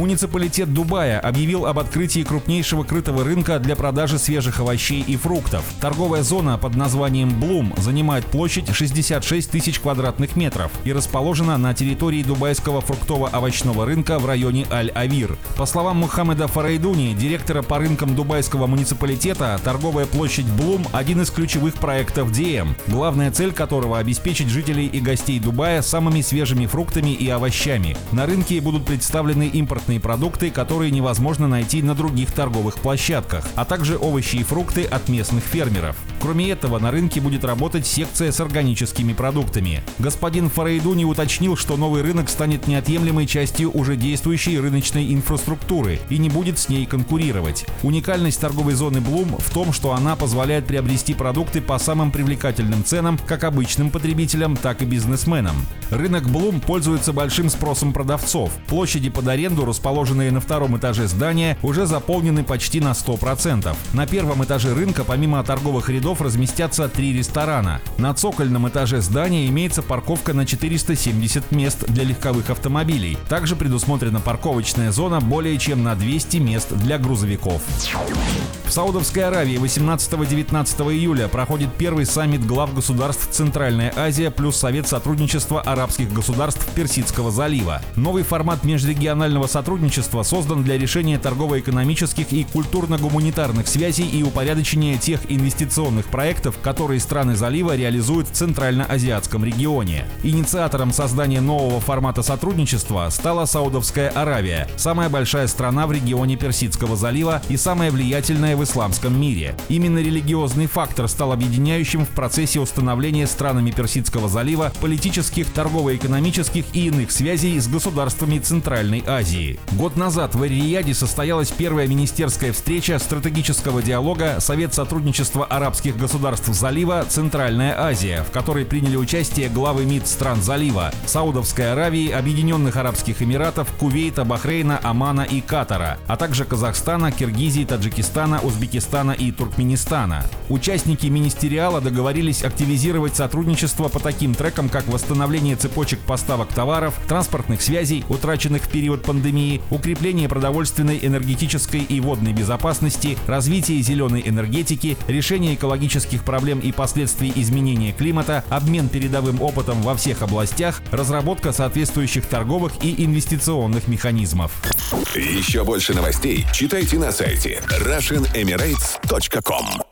Муниципалитет Дубая объявил об открытии крупнейшего крытого рынка для продажи свежих овощей и фруктов. Торговая зона под названием «Блум» занимает площадь 66 тысяч квадратных метров и расположена на территории дубайского фруктово-овощного рынка в районе Аль-Авир. По словам Мухаммеда Фарайдуни, директора по рынкам дубайского муниципалитета, торговая площадь «Блум» – один из ключевых проектов DM, главная цель которого – обеспечить жителей и гостей Дубая самыми свежими фруктами и овощами. На рынке будут представлены импортные импортные продукты, которые невозможно найти на других торговых площадках, а также овощи и фрукты от местных фермеров. Кроме этого, на рынке будет работать секция с органическими продуктами. Господин Фарейдуни уточнил, что новый рынок станет неотъемлемой частью уже действующей рыночной инфраструктуры и не будет с ней конкурировать. Уникальность торговой зоны Блум в том, что она позволяет приобрести продукты по самым привлекательным ценам как обычным потребителям, так и бизнесменам. Рынок Блум пользуется большим спросом продавцов. Площади под аренду расположенные на втором этаже здания, уже заполнены почти на 100%. На первом этаже рынка помимо торговых рядов разместятся три ресторана. На цокольном этаже здания имеется парковка на 470 мест для легковых автомобилей. Также предусмотрена парковочная зона более чем на 200 мест для грузовиков. В Саудовской Аравии 18-19 июля проходит первый саммит глав государств Центральная Азия плюс Совет сотрудничества арабских государств Персидского залива. Новый формат межрегионального сотрудничества создан для решения торгово-экономических и культурно-гуманитарных связей и упорядочения тех инвестиционных проектов, которые страны залива реализуют в Центральноазиатском регионе. Инициатором создания нового формата сотрудничества стала Саудовская Аравия, самая большая страна в регионе Персидского залива и самая влиятельная в исламском мире. Именно религиозный фактор стал объединяющим в процессе установления странами Персидского залива политических, торгово-экономических и иных связей с государствами Центральной Азии. Год назад в Эр-Рияде состоялась первая министерская встреча стратегического диалога Совет сотрудничества арабских государств залива Центральная Азия, в которой приняли участие главы МИД стран залива Саудовской Аравии, Объединенных Арабских Эмиратов, Кувейта, Бахрейна, Омана и Катара, а также Казахстана, Киргизии, Таджикистана, Узбекистана и Туркменистана. Участники министериала договорились активизировать сотрудничество по таким трекам, как восстановление цепочек поставок товаров, транспортных связей, утраченных в период пандемии, укрепление продовольственной, энергетической и водной безопасности, развитие зеленой энергетики, решение экологических проблем и последствий изменения климата, обмен передовым опытом во всех областях, разработка соответствующих торговых и инвестиционных механизмов. Еще больше новостей читайте на сайте RussianEmirates.com